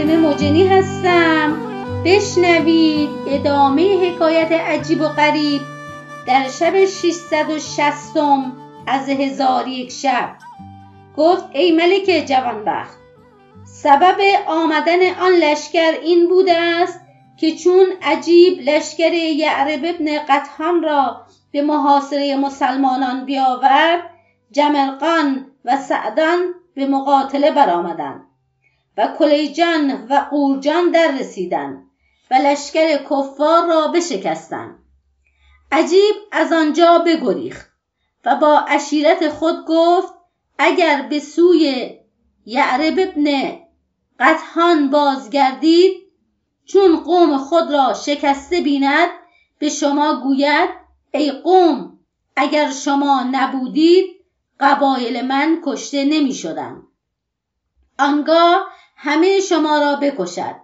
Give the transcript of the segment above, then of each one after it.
فاطمه مجنی هستم. بشنوید ادامه حکایت عجیب و غریب در شب 660 از هزار یک شب. گفت ای ملک جوانبخت سبب آمدن آن لشکر این بوده است که چون عجیب لشکر یعرب ابن قطهان را به محاصره مسلمانان بیاورد جمرقان و سعدان به مقاتله برآمدند. و کلیجان و قورجان در رسیدند و لشکر کفار را بشکستند عجیب از آنجا بگریخت و با عشیرت خود گفت اگر به سوی یعرب ابن قطهان بازگردید چون قوم خود را شکسته بیند به شما گوید ای قوم اگر شما نبودید قبایل من کشته نمی شدن. آنگاه همه شما را بکشد.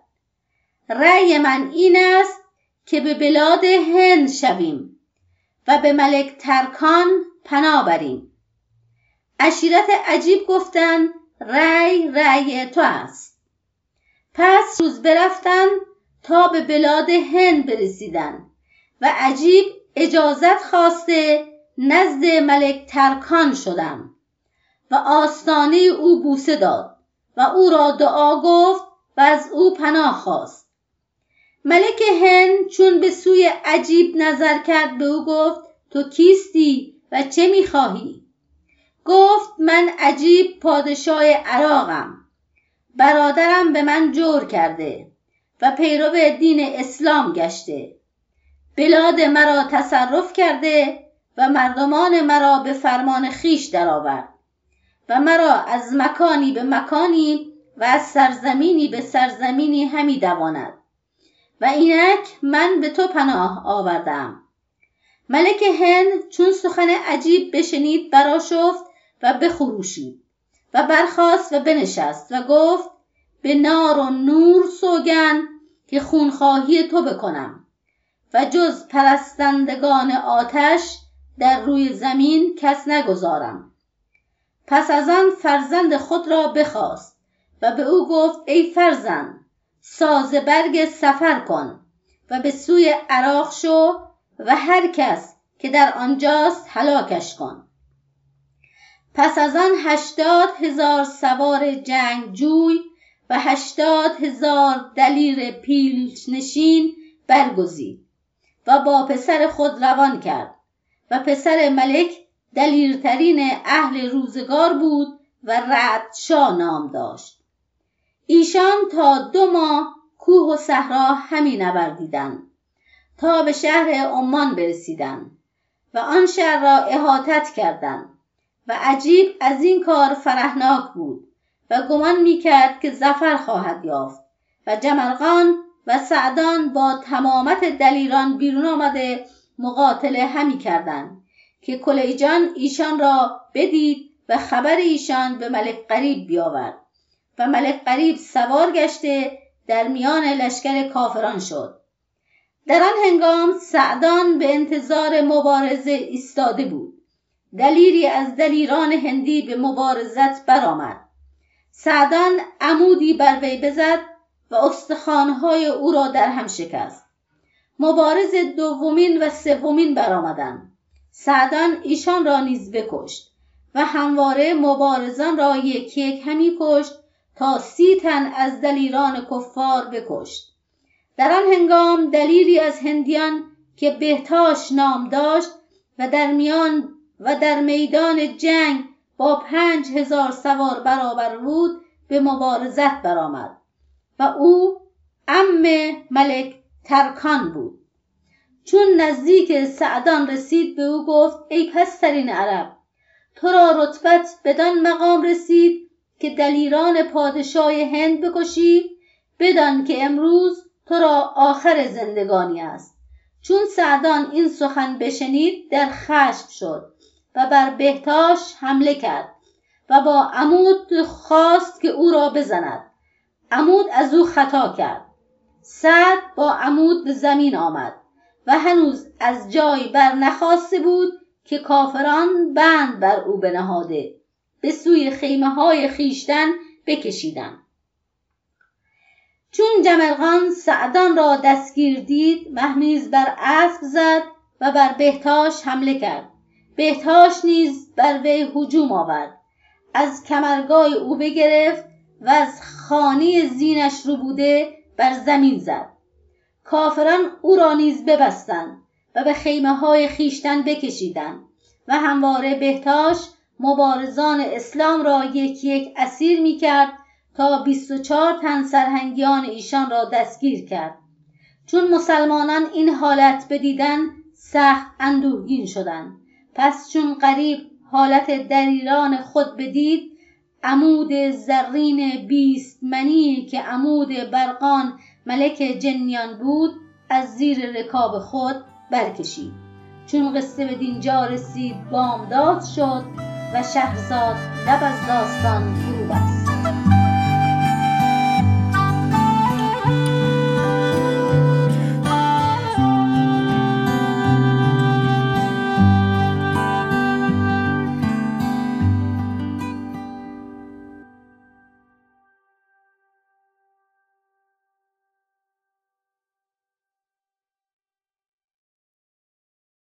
رأی من این است که به بلاد هند شویم و به ملک ترکان پناه بریم. اشیرت عجیب گفتند رأی رأی تو است. پس روز برفتند تا به بلاد هند برسیدند و عجیب اجازت خواسته نزد ملک ترکان شدم و آستانه او بوسه داد. و او را دعا گفت و از او پناه خواست. ملک هند چون به سوی عجیب نظر کرد به او گفت تو کیستی و چه می‌خواهی؟ گفت من عجیب پادشاه عراقم. برادرم به من جور کرده و پیرو دین اسلام گشته. بلاد مرا تصرف کرده و مردمان مرا به فرمان خیش درآورد. و مرا از مکانی به مکانی و از سرزمینی به سرزمینی همی دواند. و اینک من به تو پناه آوردم. ملک هند چون سخن عجیب بشنید براشفت و بخروشید و برخاست و بنشست و گفت به نار و نور سوگن که خونخواهی تو بکنم. و جز پرستندگان آتش در روی زمین کس نگذارم. پس از آن فرزند خود را بخواست و به او گفت ای فرزند ساز برگ سفر کن و به سوی عراق شو و هر کس که در آنجاست هلاکش کن. پس از آن هشتاد هزار سوار جنگجوی و هشتاد هزار دلیر پیلنشین برگزید و با پسر خود روان کرد و پسر ملک دلیرترین اهل روزگار بود و رعدشا نام داشت. ایشان تا دو ماه کوه و صحرا همی نوردیدند تا به شهر عمان برسیدند و آن شهر را احاطت کردند و عجیب از این کار فرهناک بود و گمان می‌کرد که زفر خواهد یافت و جمرقان و سعدان با تمامت دلیران بیرون آمده مقاتله همی کردند. که کلیجان ایشان را بدید و خبر ایشان به ملک قریب بیاورد. و ملک قریب سوار گشته در میان لشکر کافران شد. در آن هنگام سعدان به انتظار مبارزه ایستاده بود. دلیری از دلیران هندی به مبارزت برآمد. سعدان عمودی بر وی بزد و استخوانهای او را در هم شکست. مبارز دومین و سومین برآمدند. سعدان ایشان را نیز بکشت و همواره مبارزان را یک یک همی کشت تا سی تن از دلیران کفار بکشت. در آن هنگام دلیری از هندیان که بهتاش نام داشت و در میان و در میدان جنگ با پنج هزار سوار برابر بود به مبارزت برآمد و او ام ملک ترکان بود. چون نزدیک سعدان رسید به او گفت ای پسترین عرب تو را رتبت بدان مقام رسید که دلیران پادشاه هند بکشی بدان که امروز تو را آخر زندگانی است. چون سعدان این سخن بشنید در خشم شد و بر بهتاش حمله کرد و با عمود خواست که او را بزند. عمود از او خطا کرد. سعد با عمود به زمین آمد. و هنوز از جای بر نخواسته بود که کافران بند بر او بنهاده. به سوی خیمه های خیشتن بکشیدند چون جمرغان سعدان را دستگیر دید مهمیز بر اسب زد و بر بهتاش حمله کرد. بهتاش نیز بر وی هجوم آورد. از کمرگاه او بگرفت و از خانه زینش رو بوده بر زمین زد. کافران او را نیز ببستند و به خیمه های خیشتن بکشیدند و همواره بهتاش مبارزان اسلام را یک یک اسیر می کرد تا 24 تن سرهنگیان ایشان را دستگیر کرد. چون مسلمانان این حالت بدیدن سخت اندوهگین شدند. پس چون قریب حالت دلیران خود بدید عمود زرین بیست منی که عمود برقان ملک جنیان بود از زیر رکاب خود برکشید. چون قصه به دینجا رسید بامداد شد و شهرزاد لب از داستان